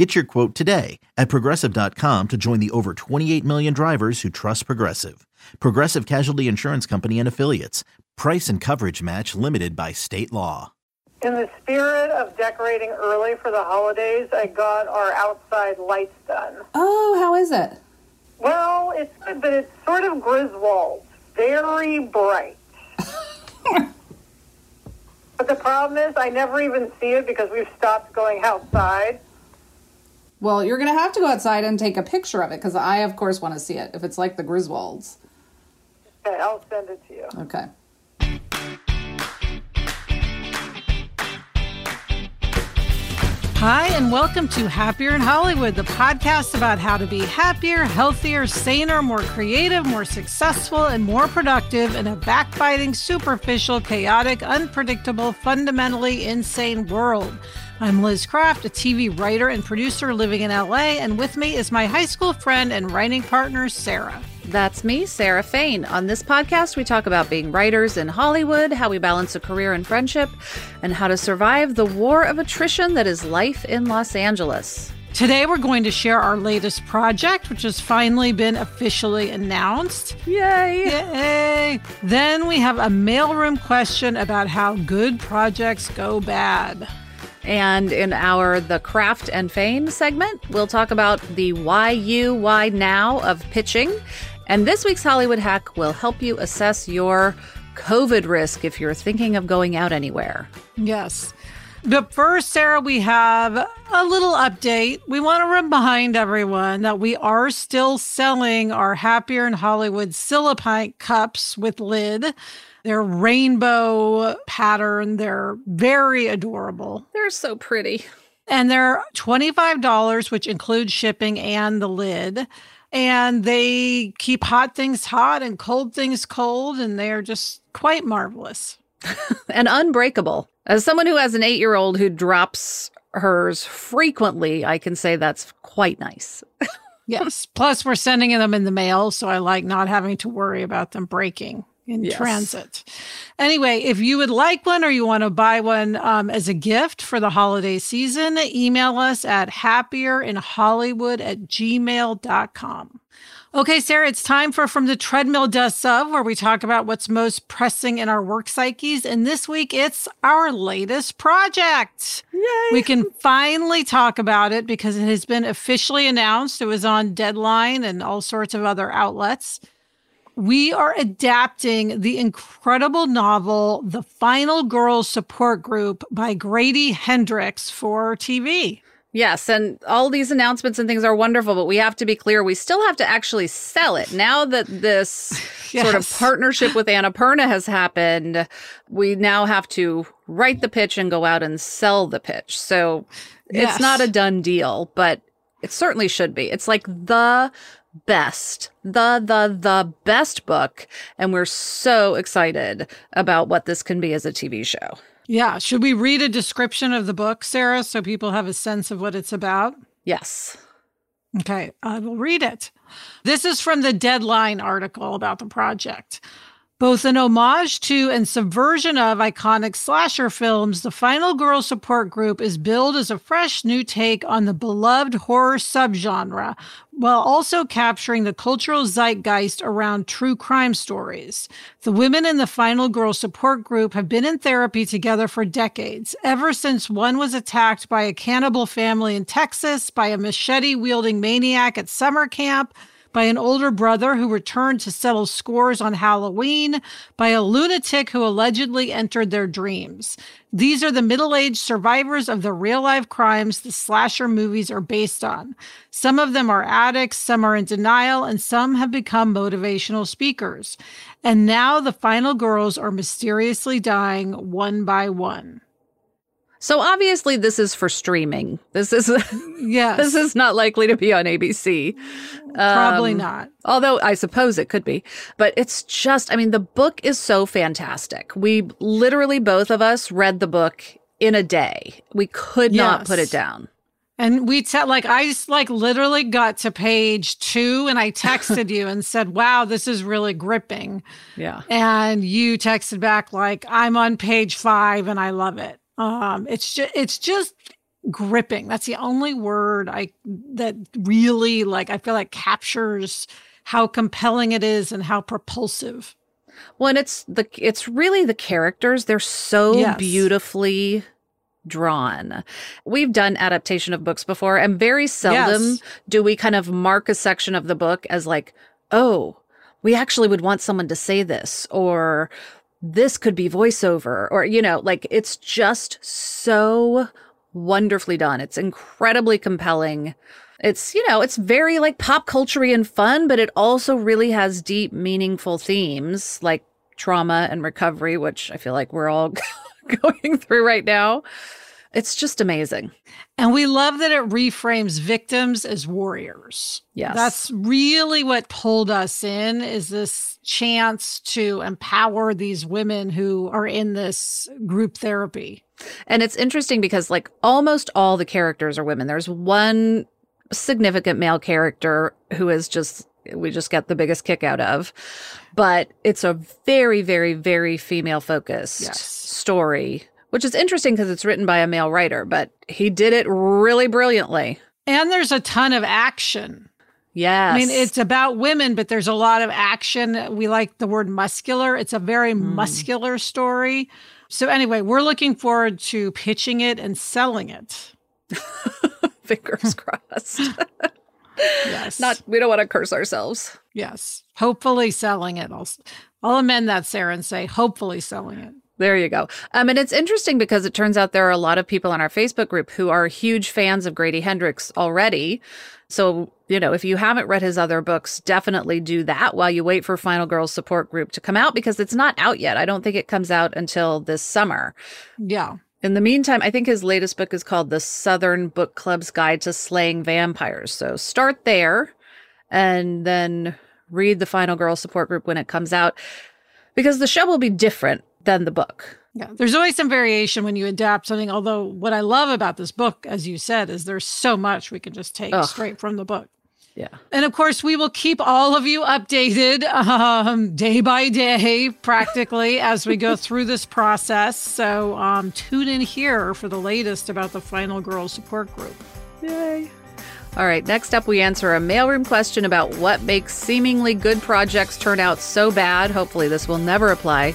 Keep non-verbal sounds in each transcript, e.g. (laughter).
Get your quote today at progressive.com to join the over 28 million drivers who trust Progressive. Progressive Casualty Insurance Company and Affiliates. Price and coverage match limited by state law. In the spirit of decorating early for the holidays, I got our outside lights done. Oh, how is it? Well, it's good, but it's sort of Griswold. Very bright. (laughs) but the problem is, I never even see it because we've stopped going outside. Well, you're going to have to go outside and take a picture of it because I, of course, want to see it if it's like the Griswolds. Okay, I'll send it to you. Okay. Hi, and welcome to Happier in Hollywood, the podcast about how to be happier, healthier, saner, more creative, more successful, and more productive in a backbiting, superficial, chaotic, unpredictable, fundamentally insane world. I'm Liz Craft, a TV writer and producer living in LA, and with me is my high school friend and writing partner, Sarah. That's me, Sarah Fain. On this podcast, we talk about being writers in Hollywood, how we balance a career and friendship, and how to survive the war of attrition that is life in Los Angeles. Today, we're going to share our latest project, which has finally been officially announced. Yay! Yay! Then we have a mailroom question about how good projects go bad. And in our The Craft and Fain segment, we'll talk about the why you, why now of pitching. And this week's Hollywood hack will help you assess your COVID risk if you're thinking of going out anywhere. Yes. But first, Sarah, we have a little update. We want to remind everyone that we are still selling our Happier in Hollywood Silipint cups with lid. They're rainbow pattern. They're very adorable. They're so pretty. And they're $25, which includes shipping and the lid and they keep hot things hot and cold things cold, and they're just quite marvelous. (laughs) and unbreakable. As someone who has an eight year old who drops hers frequently, I can say that's quite nice. (laughs) yes. Plus, we're sending them in the mail, so I like not having to worry about them breaking in yes. transit. Anyway, if you would like one or you want to buy one um, as a gift for the holiday season, email us at happierinhollywood at gmail.com. Okay, Sarah, it's time for From the Treadmill Dust Of, where we talk about what's most pressing in our work psyches. And this week, it's our latest project. Yay. We can finally talk about it because it has been officially announced. It was on Deadline and all sorts of other outlets we are adapting the incredible novel The Final Girls Support Group by Grady Hendrix for TV. Yes, and all these announcements and things are wonderful, but we have to be clear we still have to actually sell it. Now that this yes. (laughs) sort of partnership with Annapurna has happened, we now have to write the pitch and go out and sell the pitch. So yes. it's not a done deal, but it certainly should be. It's like the best, the, the, the best book. And we're so excited about what this can be as a TV show. Yeah. Should we read a description of the book, Sarah, so people have a sense of what it's about? Yes. Okay, I will read it. This is from the Deadline article about the project. Both an homage to and subversion of iconic slasher films, the Final Girl Support Group is billed as a fresh new take on the beloved horror subgenre, while also capturing the cultural zeitgeist around true crime stories. The women in the Final Girl Support Group have been in therapy together for decades, ever since one was attacked by a cannibal family in Texas, by a machete wielding maniac at summer camp, by an older brother who returned to settle scores on Halloween, by a lunatic who allegedly entered their dreams. These are the middle aged survivors of the real life crimes the slasher movies are based on. Some of them are addicts, some are in denial, and some have become motivational speakers. And now the final girls are mysteriously dying one by one. So obviously this is for streaming. This is (laughs) Yes. this is not likely to be on ABC. Probably Um, not. Although I suppose it could be. But it's just I mean the book is so fantastic. We literally both of us read the book in a day. We could not put it down. And we te- like I just like literally got to page two and I texted (laughs) you and said, "Wow, this is really gripping." Yeah. And you texted back like, "I'm on page five and I love it." Um, it's just it's just gripping. That's the only word I that really like I feel like captures how compelling it is and how propulsive. Well, and it's the it's really the characters. They're so Yes. beautifully drawn. We've done adaptation of books before, and very seldom Yes. do we kind of mark a section of the book as like, oh, we actually would want someone to say this, or this could be voiceover, or you know, like it's just so wonderfully done. It's incredibly compelling. It's, you know, it's very like pop culture and fun, but it also really has deep, meaningful themes like trauma and recovery, which I feel like we're all (laughs) going through right now. It's just amazing. And we love that it reframes victims as warriors. Yes. That's really what pulled us in is this chance to empower these women who are in this group therapy. And it's interesting because like almost all the characters are women. There's one significant male character who is just we just get the biggest kick out of. But it's a very, very, very female focused Yes. story, which is interesting because it's written by a male writer, but he did it really brilliantly. And there's a ton of action. Yes. I mean, it's about women, but there's a lot of action. We like the word muscular. It's a very Hmm. muscular story. So, anyway, we're looking forward to pitching it and selling it. (laughs) fingers (laughs) crossed. Yes. Not we don't want to curse ourselves. yes. Hopefully selling it. I'll, I'll amend that, Sarah, and say hopefully selling it. There you go. Um, and it's interesting because it turns out there are a lot of people in our Facebook group who are huge fans of Grady Hendrix already. So, you know, if you haven't read his other books, definitely do that while you wait for Final Girls Support Group to come out because it's not out yet. I don't think it comes out until this summer. Yeah. In the meantime, I think his latest book is called The Southern Book Club's Guide to Slaying Vampires. So start there and then read the Final Girl Support Group when it comes out because the show will be different than the book. Yeah, there's always some variation when you adapt something. Although, what I love about this book, as you said, is there's so much we can just take Ugh. straight from the book. Yeah. And of course, we will keep all of you updated um, day by day, practically, (laughs) as we go through this process. So um, tune in here for the latest about the Final Girls Support Group. Yay. All right, next up, we answer a mailroom question about what makes seemingly good projects turn out so bad. Hopefully, this will never apply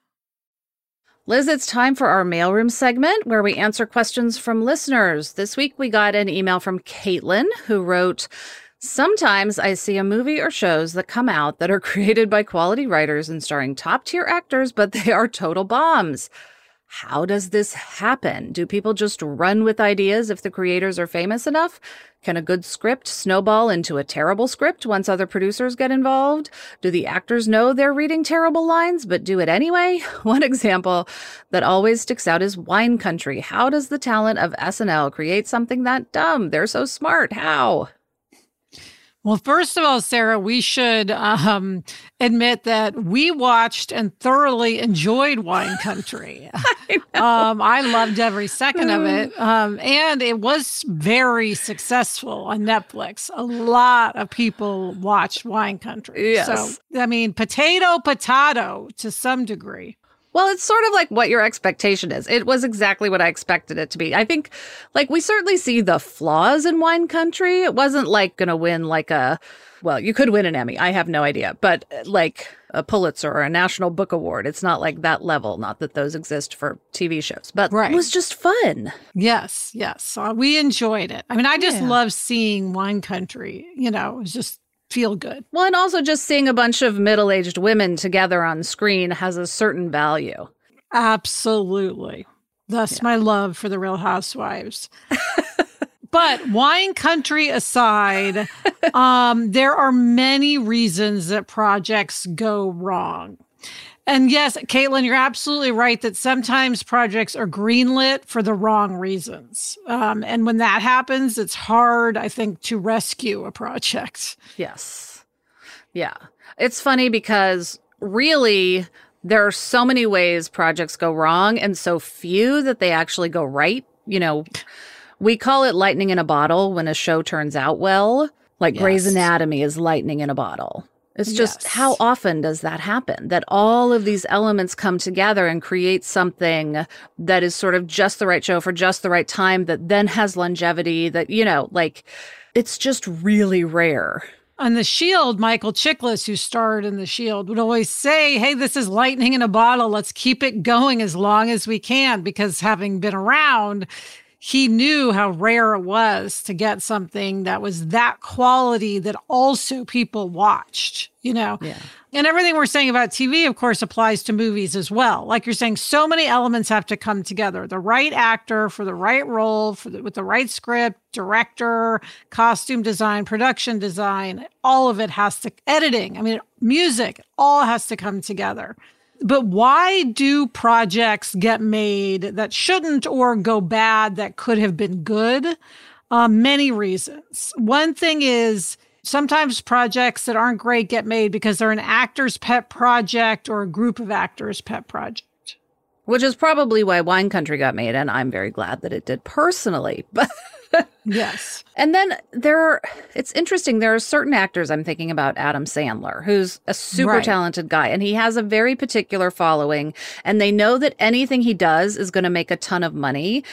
Liz, it's time for our mailroom segment where we answer questions from listeners. This week we got an email from Caitlin who wrote, Sometimes I see a movie or shows that come out that are (laughs) created by quality writers and starring top tier actors, but they are total bombs. How does this happen? Do people just run with ideas if the creators are famous enough? Can a good script snowball into a terrible script once other producers get involved? Do the actors know they're reading terrible lines but do it anyway? (laughs) One example that always sticks out is Wine Country. How does the talent of SNL create something that dumb? They're so smart. How? Well, first of all, Sarah, we should um, admit that we watched and thoroughly enjoyed Wine Country. (laughs) I, um, I loved every second of it. Um, and it was very successful on Netflix. A lot of people watched Wine Country. Yes. So, I mean, potato, potato to some degree. Well, it's sort of like what your expectation is. It was exactly what I expected it to be. I think, like, we certainly see the flaws in Wine Country. It wasn't like going to win like a, well, you could win an Emmy. I have no idea, but like a Pulitzer or a National Book Award. It's not like that level. Not that those exist for TV shows, but Right. it was just fun. Yes, yes. Uh, we enjoyed it. I mean, I just Yeah. love seeing Wine Country. You know, it was just feel good. Well, and also just seeing a bunch of middle aged women together on screen has a certain value. Absolutely. Thus, my love for the Real Housewives. (laughs) but wine country aside, (laughs) um, there are many reasons that projects go wrong. And yes, Caitlin, you're absolutely right that sometimes projects are greenlit for the wrong reasons. Um, and when that happens, it's hard, I think, to rescue a project. Yes. Yeah. It's funny because really there are so many ways projects go wrong and so few that they actually go right. You know, we call it lightning in a bottle when a show turns out well. Like Grey's Anatomy is lightning in a bottle. It's just Yes. how often does that happen? That all of these elements come together and create something that is sort of just the right show for just the right time that then has longevity that, you know, like it's just really rare. on the Shield, Michael Chiklis, who starred in the Shield, would always say, Hey, this is lightning in a bottle. Let's keep it going as long as we can. Because having been around, he knew how rare it was to get something that was that quality that also people watched, you know? Yeah. And everything we're saying about TV, of course, applies to movies as well. Like you're saying, so many elements have to come together. The right actor for the right role, for the, with the right script, director, costume design, production design, all of it has to, editing, I mean, music, all has to come together. But why do projects get made that shouldn't or go bad that could have been good? Um, many reasons. One thing is sometimes projects that aren't great get made because they're an actor's pet project or a group of actors' pet project. which is probably why Wine Country got made, and I'm very glad that it did personally. (laughs) But Yes. (laughs) and then there are it's interesting, there are certain actors I'm thinking about Adam Sandler, who's a super Right. talented guy, and he has a very particular following, and they know that anything he does is gonna make a ton of money.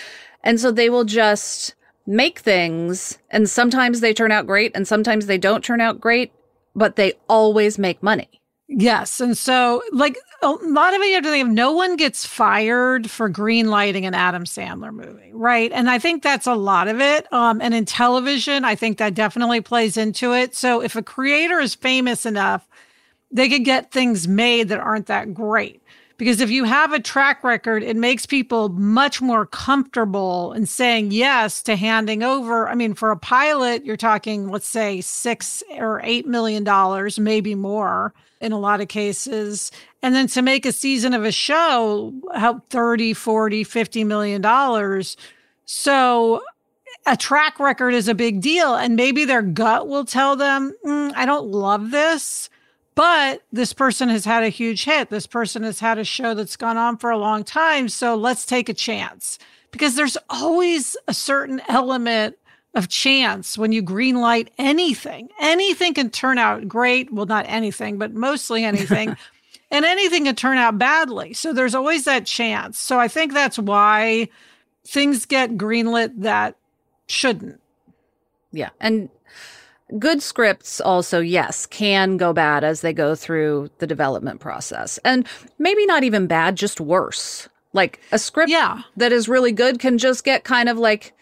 And so they will just make things, and sometimes they turn out great, and sometimes they don't turn out great, but they always make money. Yes. And so, like, a lot of it, you have to think of no one gets fired for green lighting an Adam Sandler movie, right? And I think that's a lot of it. Um, and in television, I think that definitely plays into it. So if a creator is famous enough, they could get things made that aren't that great. Because if you have a track record, it makes people much more comfortable in saying yes to handing over. I mean, for a pilot, you're talking, let's say, six or eight million dollars, maybe more in a lot of cases. And then to make a season of a show, how 30, 40, 50 million dollars. So a track record is a big deal. And maybe their gut will tell them, "Mm, I don't love this, but this person has had a huge hit. This person has had a show that's gone on for a long time. So let's take a chance. Because there's always a certain element of chance when you greenlight anything. Anything can turn out great. Well, not anything, but mostly anything. (laughs) and anything can turn out badly. So there's always that chance. So I think that's why things get greenlit that shouldn't. Yeah. And good scripts also, yes, can go bad as they go through the development process. And maybe not even bad, just worse. Like a script Yeah. that is really good can just get kind of like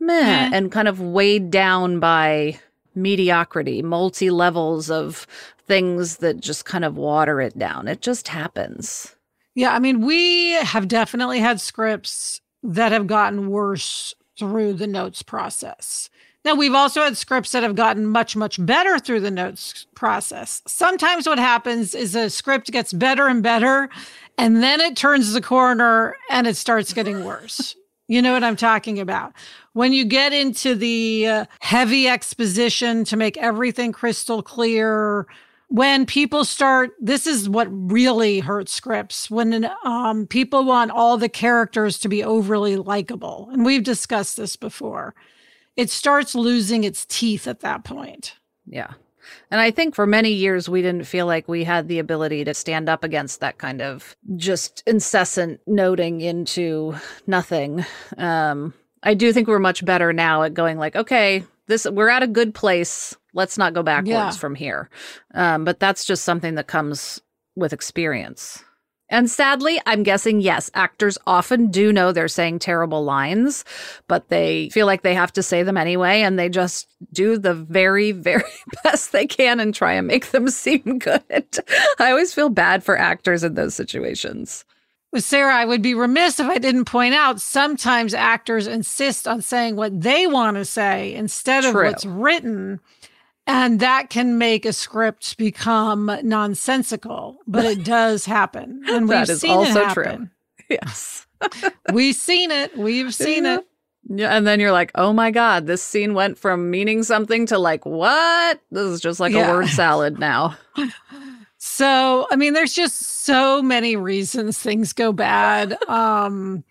meh Meh. and kind of weighed down by mediocrity, multi levels of things that just kind of water it down. It just happens. Yeah, I mean, we have definitely had scripts that have gotten worse through the notes process. Now, we've also had scripts that have gotten much, much better through the notes process. Sometimes what happens is a script gets better and better, and then it turns the corner and it starts getting worse. (laughs) You know what I'm talking about? When you get into the uh, heavy exposition to make everything crystal clear, when people start, this is what really hurts scripts. When um, people want all the characters to be overly likable, and we've discussed this before, it starts losing its teeth at that point. Yeah. And I think for many years, we didn't feel like we had the ability to stand up against that kind of just incessant noting into nothing. Um, I do think we're much better now at going like, okay, this we're at a good place. Let's not go backwards yeah. from here. Um, but that's just something that comes with experience. And sadly, I'm guessing yes, actors often do know they're saying terrible lines, but they feel like they have to say them anyway. And they just do the very, (laughs) very best they can and try and make them (laughs) seem good. I always feel bad for actors in those situations. With Sarah, I would be remiss if I didn't point out sometimes actors insist on saying what they want to say instead of True. what's written. And that can make a script become nonsensical, but it (laughs) does happen. And we've seen also it happen. True. Yes. (laughs) We've seen it. We've seen yeah. it. Yeah, and then you're like, oh my God, this scene went from meaning something to like, what? This is just like yeah. a word (laughs) salad now. So, I mean, there's just so many reasons things go bad. Um,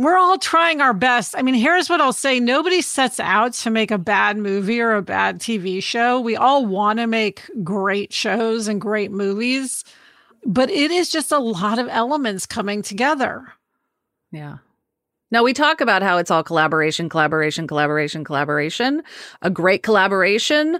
we're all trying our best. I mean, here's what I'll say nobody sets out to make a bad movie or a bad TV show. We all want to make great shows and great movies, but it is just a lot of elements coming together. Yeah. Now, we talk about how it's all collaboration, collaboration, collaboration, collaboration. A great collaboration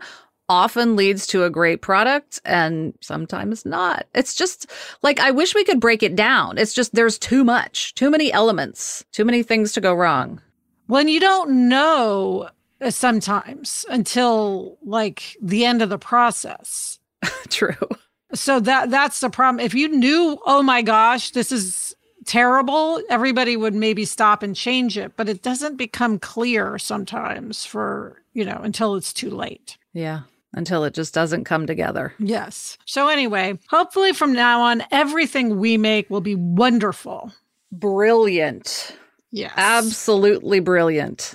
often leads to a great product and sometimes not. It's just like I wish we could break it down. It's just there's too much, too many elements, too many things to go wrong. When you don't know uh, sometimes until like the end of the process. (laughs) True. So that that's the problem. If you knew, oh my gosh, this is terrible, everybody would maybe stop and change it, but it doesn't become clear sometimes for, you know, until it's too late. Yeah until it just doesn't come together. Yes. So, anyway, hopefully from now on, everything we make will be wonderful. Brilliant. Yes. Absolutely brilliant.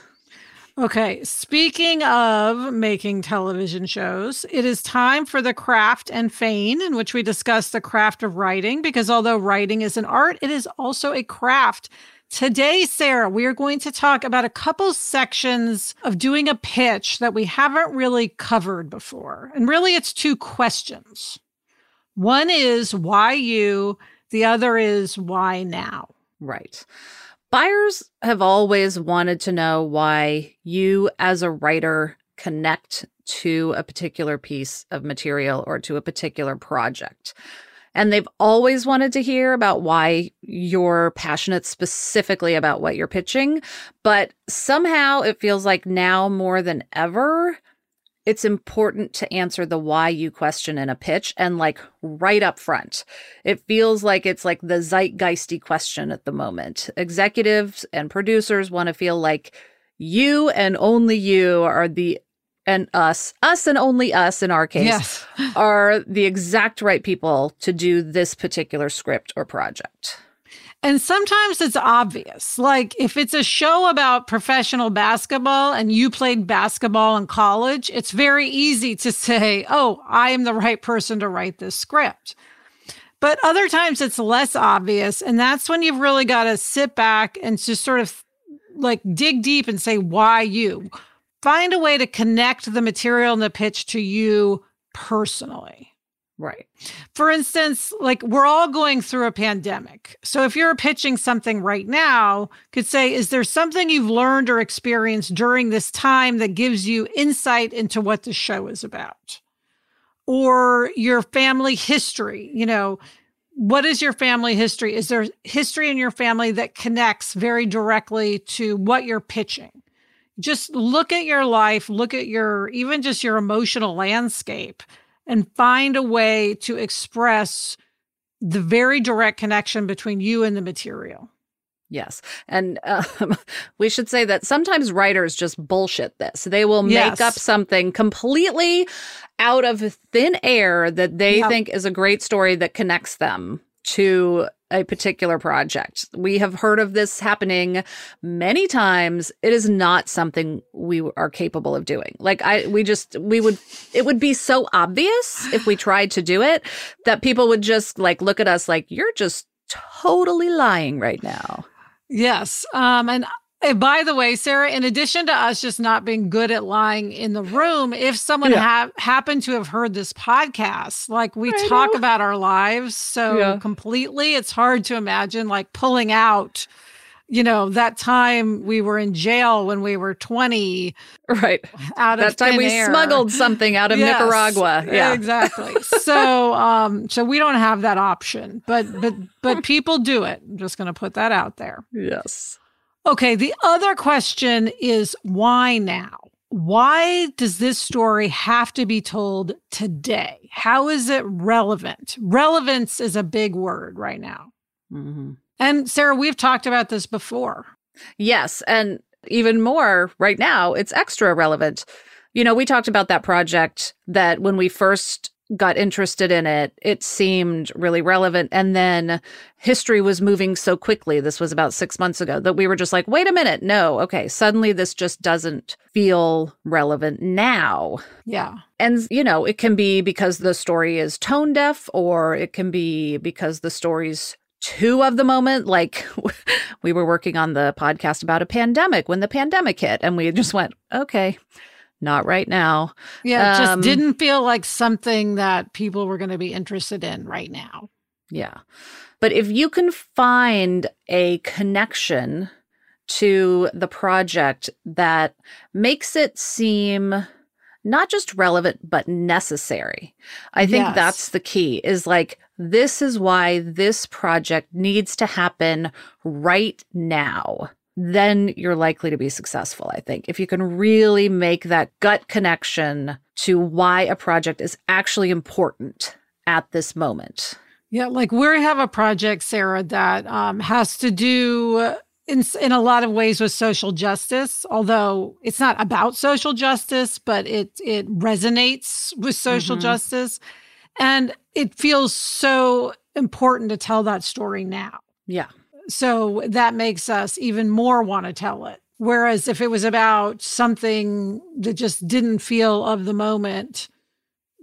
Okay, speaking of making television shows, it is time for the craft and Fain, in which we discuss the craft of writing, because although writing is an art, it is also a craft. Today, Sarah, we are going to talk about a couple sections of doing a pitch that we haven't really covered before. And really, it's two questions. One is why you, the other is why now. Right. Buyers have always wanted to know why you, as a writer, connect to a particular piece of material or to a particular project. And they've always wanted to hear about why you're passionate specifically about what you're pitching. But somehow it feels like now more than ever, it's important to answer the why you question in a pitch and like right up front. It feels like it's like the zeitgeisty question at the moment. Executives and producers want to feel like you and only you are the and us, us and only us in our case, yes. Are the exact right people to do this particular script or project. And sometimes it's obvious. Like if it's a show about professional basketball and you played basketball in college, it's very easy to say, oh, I am the right person to write this script. But other times it's less obvious. And that's when you've really got to sit back and just sort of like dig deep and say, why you? find a way to connect the material and the pitch to you personally. Right. For instance, like we're all going through a pandemic. So if you're pitching something right now, could say, is there something you've learned or experienced during this time that gives you insight into what the show is about? Or your family history, you know, what is your family history? Is there history in your family that connects very directly to what you're pitching? Just look at your life, look at your even just your emotional landscape and find a way to express the very direct connection between you and the material. Yes. And um, (laughs) we should say that sometimes writers just bullshit this. They will make yes. up something completely out of thin air that they yep. think is a great story that connects them to a particular project. We have heard of this happening many times. It is not something we are capable of doing. Like I we just we would it would be so obvious if we tried to do it that people would just like look at us like you're just totally lying right now. Yes. Um and by the way, Sarah, in addition to us just not being good at lying in the room, if someone yeah. ha- happened to have heard this podcast, like we I talk know. about our lives so yeah. completely, it's hard to imagine like pulling out, you know, that time we were in jail when we were 20. Right. Out that of time we air. smuggled something out of yes, Nicaragua. Yeah. Exactly. so um so we don't have that option. But but but (laughs) people do it. I'm just gonna put that out there. Yes. Okay, the other question is why now? Why does this story have to be told today? How is it relevant? Relevance is a big word right now. Mm-hmm. And Sarah, we've talked about this before. Yes. And even more right now, it's extra relevant. You know, we talked about that project that when we first got interested in it, it seemed really relevant. And then history was moving so quickly. This was about six months ago that we were just like, wait a minute. No, okay. Suddenly this just doesn't feel relevant now. Yeah. And, you know, it can be because the story is tone deaf, or it can be because the story's too of the moment. Like (laughs) we were working on the podcast about a pandemic when the pandemic hit, and we just went, okay not right now. Yeah, it um, just didn't feel like something that people were going to be interested in right now. Yeah. But if you can find a connection to the project that makes it seem not just relevant but necessary. I think yes. that's the key is like this is why this project needs to happen right now then you're likely to be successful, I think. If you can really make that gut connection to why a project is actually important at this moment. Yeah, like we have a project, Sarah, that um, has to do in in a lot of ways with social justice. Although it's not about social justice, but it it resonates with social mm-hmm. justice, and it feels so important to tell that story now. Yeah, so that makes us even more want to tell it. Whereas if it was about something that just didn't feel of the moment,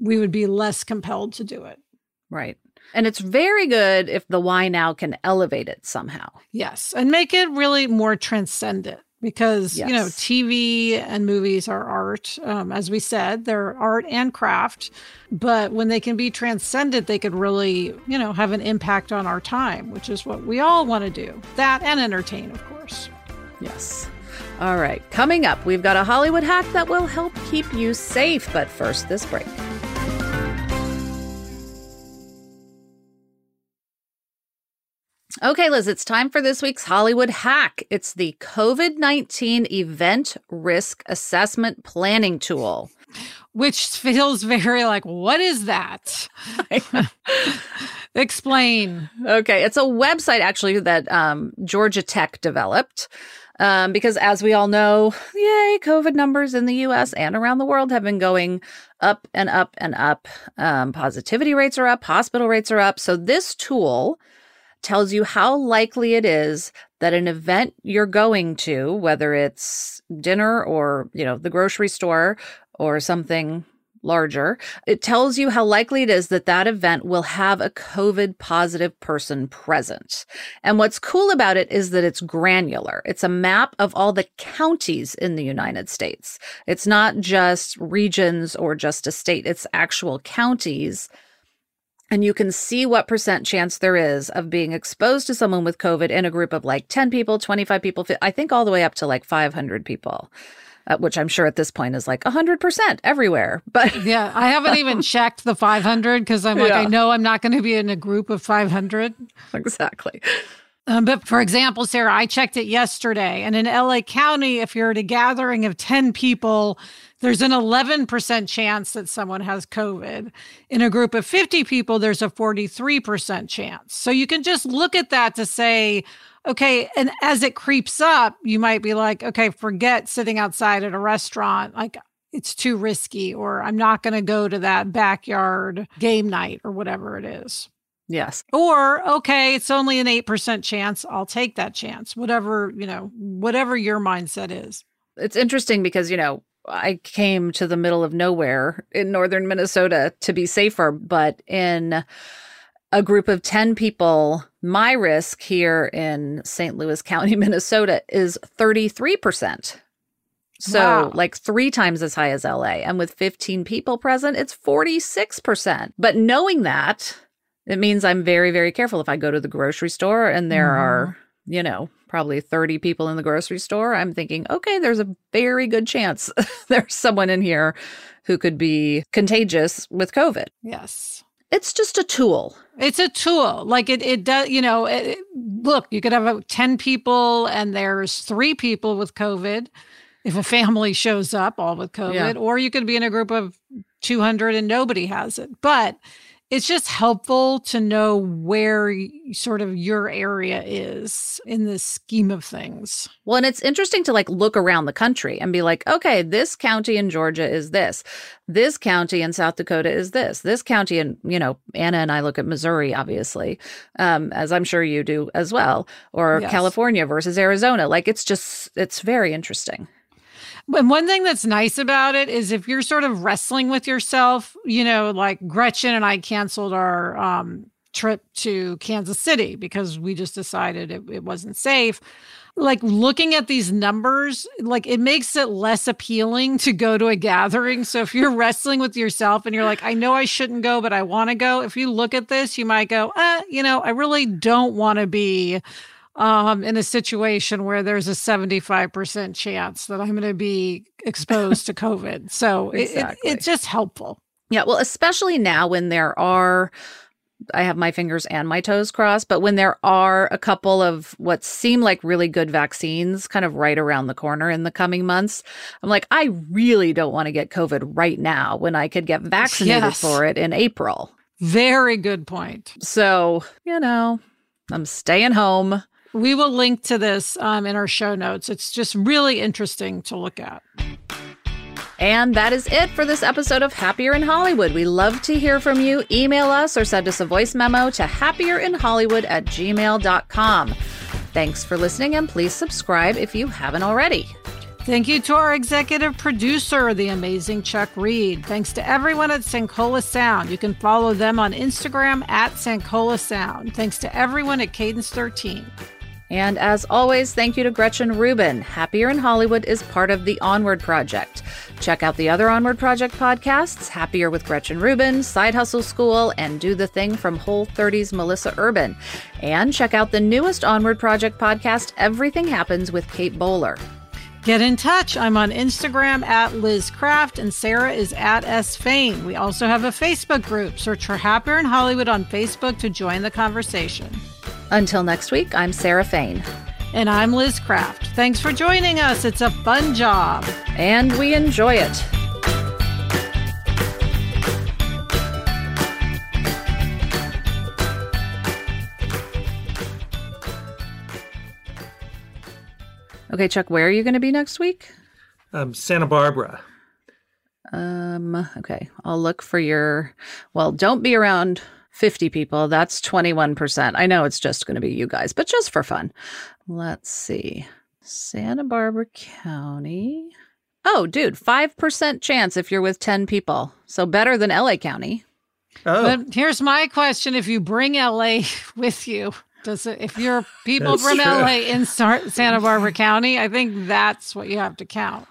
we would be less compelled to do it. Right. And it's very good if the why now can elevate it somehow. Yes. And make it really more transcendent because yes. you know tv and movies are art. Um, as we said they're art and craft but when they can be transcended they could really you know have an impact on our time which is what we all want to do that and entertain of course. Yes. All right coming up we've got a hollywood hack that will help keep you safe but first this break Okay, Liz, it's time for this week's Hollywood hack. It's the COVID 19 event risk assessment planning tool. Which feels very like, what is that? (laughs) Explain. Okay, it's a website actually that um, Georgia Tech developed. Um, because as we all know, yay, COVID numbers in the US and around the world have been going up and up and up. Um, positivity rates are up, hospital rates are up. So this tool tells you how likely it is that an event you're going to, whether it's dinner or, you know, the grocery store or something larger, it tells you how likely it is that that event will have a COVID positive person present. And what's cool about it is that it's granular. It's a map of all the counties in the United States. It's not just regions or just a state, it's actual counties and you can see what percent chance there is of being exposed to someone with COVID in a group of like 10 people, 25 people, I think all the way up to like 500 people. Uh, which I'm sure at this point is like 100% everywhere. But (laughs) yeah, I haven't even checked the 500 because I'm like, yeah. I know I'm not going to be in a group of 500. Exactly. Um, but for example, Sarah, I checked it yesterday, and in LA County, if you're at a gathering of 10 people, there's an 11% chance that someone has COVID. In a group of 50 people, there's a 43% chance. So you can just look at that to say, okay, and as it creeps up, you might be like, okay, forget sitting outside at a restaurant. Like, it's too risky, or I'm not going to go to that backyard game night or whatever it is. Yes. Or, okay, it's only an 8% chance. I'll take that chance. Whatever, you know, whatever your mindset is. It's interesting because, you know, I came to the middle of nowhere in northern Minnesota to be safer, but in a group of 10 people, my risk here in St. Louis (laughs) County, Minnesota is 33%. So, Wow. like three times as high as LA. And with 15 people present, it's 46%. But knowing that, it means I'm very, very careful if I go to the grocery store and there Mhm. are, you know, probably 30 people in the grocery store. I'm thinking, okay, there's a very good chance (laughs) there's someone in here who could be contagious with COVID. Yes. It's just a tool. It's a tool. Like it, it does, you know, it, look, you could have uh, 10 people and there's three people with COVID if a family shows up all with COVID, Yeah. or you could be in a group of 200 and nobody has it. But it's just helpful to know where sort of your area is in the scheme of things. Well, and it's interesting to like look around the country and be like, okay, this county in Georgia is this. This county in South Dakota is this. This county in, you know, Anna and I look at Missouri, obviously, um, as I'm sure you do as well, or Yes. California versus Arizona. Like it's just, it's very interesting. And one thing that's nice about it is if you're sort of wrestling with yourself, you know, like Gretchen and I canceled our um, trip to Kansas City because we just decided it, it wasn't safe. Like looking at these numbers, like it makes it less appealing to go to a gathering. So if you're wrestling with yourself and you're like, I know I shouldn't go, but I want to go, if you look at this, you might go, uh, you know, I really don't want to be um, in a situation where there's a 75% chance that I'm going to be exposed to COVID. So (laughs) it- it- it's just helpful. Yeah. Well, especially now when there are, I have my fingers and my toes crossed, but when there are a couple of what seem like really good vaccines kind of right around the corner in the coming months, I'm like, I really don't want to get COVID right now when I could get vaccinated Yes. for it in April. Very good point. So, you know, I'm staying home. We will link to this um, in our show notes. It's just really interesting to look at. And that is it for this episode of Happier in Hollywood. We love to hear from you. Email us or send us a voice memo to happierinhollywood at gmail.com. Thanks for listening and please subscribe if you haven't already. Thank you to our executive producer, the amazing Chuck Reed. Thanks to everyone at Sankola Sound. You can follow them on Instagram at Sankola Sound. Thanks to everyone at Cadence 13. And as always, thank you to Gretchen Rubin. Happier in Hollywood is part of the Onward Project. Check out the other Onward Project podcasts Happier with Gretchen Rubin, Side Hustle School, and Do the Thing from Whole 30's Melissa Urban. And check out the newest Onward Project podcast, Everything Happens with Kate Bowler. Get in touch. I'm on Instagram at Liz Craft and Sarah is at S Fain. We also have a Facebook group. Search for Happier in Hollywood on Facebook to join the conversation. Until next week, I'm Sarah Fain. And I'm Liz Craft. Thanks for joining us. It's a fun job. And we enjoy it. Okay, Chuck, where are you going to be next week? Um, Santa Barbara. Um, okay. I'll look for your well, don't be around 50 people. That's 21%. I know it's just going to be you guys, but just for fun. Let's see. Santa Barbara County. Oh, dude, 5% chance if you're with 10 people. So better than LA County. Oh, But here's my question if you bring LA (laughs) with you, does it, if you're people from true. LA in Santa Barbara County, I think that's what you have to count.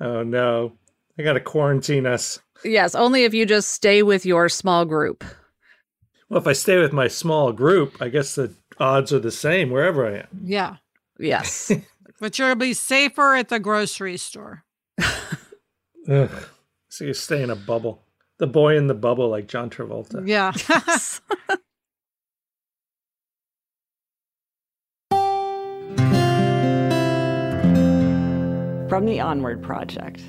oh no. I got to quarantine us. Yes, only if you just stay with your small group. Well, if I stay with my small group, I guess the odds are the same wherever I am. Yeah. Yes. (laughs) But you'll be safer at the grocery store. Ugh. So you stay in a bubble. The boy in the bubble, like John Travolta. Yeah. (laughs) From the Onward Project.